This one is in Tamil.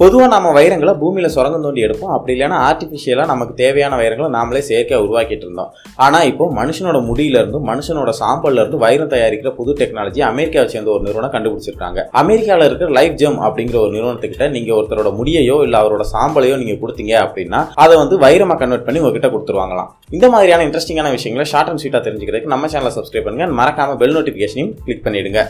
பொதுவாக நம்ம வைரங்களை பூமியில் சுரங்கம் தோண்டி எடுப்போம். அப்படி இல்லைன்னா ஆர்டிஃபிஷியலாக நமக்கு தேவையான வைரங்களை நாமளே செயற்கையாக உருவாக்கிட்டு இருந்தோம். ஆனால் இப்போ மனுஷனோட முடியிலிருந்து மனுஷனோட சாம்பல்லேருந்து வைரம் தயாரிக்கிற புது டெக்னாலஜி அமெரிக்காவை சேர்ந்த ஒரு நிறுவனம் கண்டுபிடிச்சிருக்காங்க. அமெரிக்காவில் இருக்கிற லைஃப் ஜெம் அப்படிங்கிற ஒரு நிறுவனத்துக்கிட்ட நீங்கள் ஒருத்தரோட முடியையோ இல்லை அவரோட சாம்பலையோ நீங்கள் கொடுத்தீங்க அப்படின்னா அதை வந்து வைரமாக கன்வெர்ட் பண்ணி உங்ககிட்ட கொடுத்துருவாங்களாம். இந்த மாதிரியான இன்ட்ரெஸ்டிங்கான விஷயங்களை ஷார்ட் அண்ட் ஸ்வீட்டாக தெரிஞ்சுக்கிறதுக்கு நம்ம சேனலை சப்ஸ்கிரைப் பண்ணுங்க. மறக்காமல் பெல் நோட்டிஃபிகேஷனையும் கிளிக் பண்ணிடுங்க.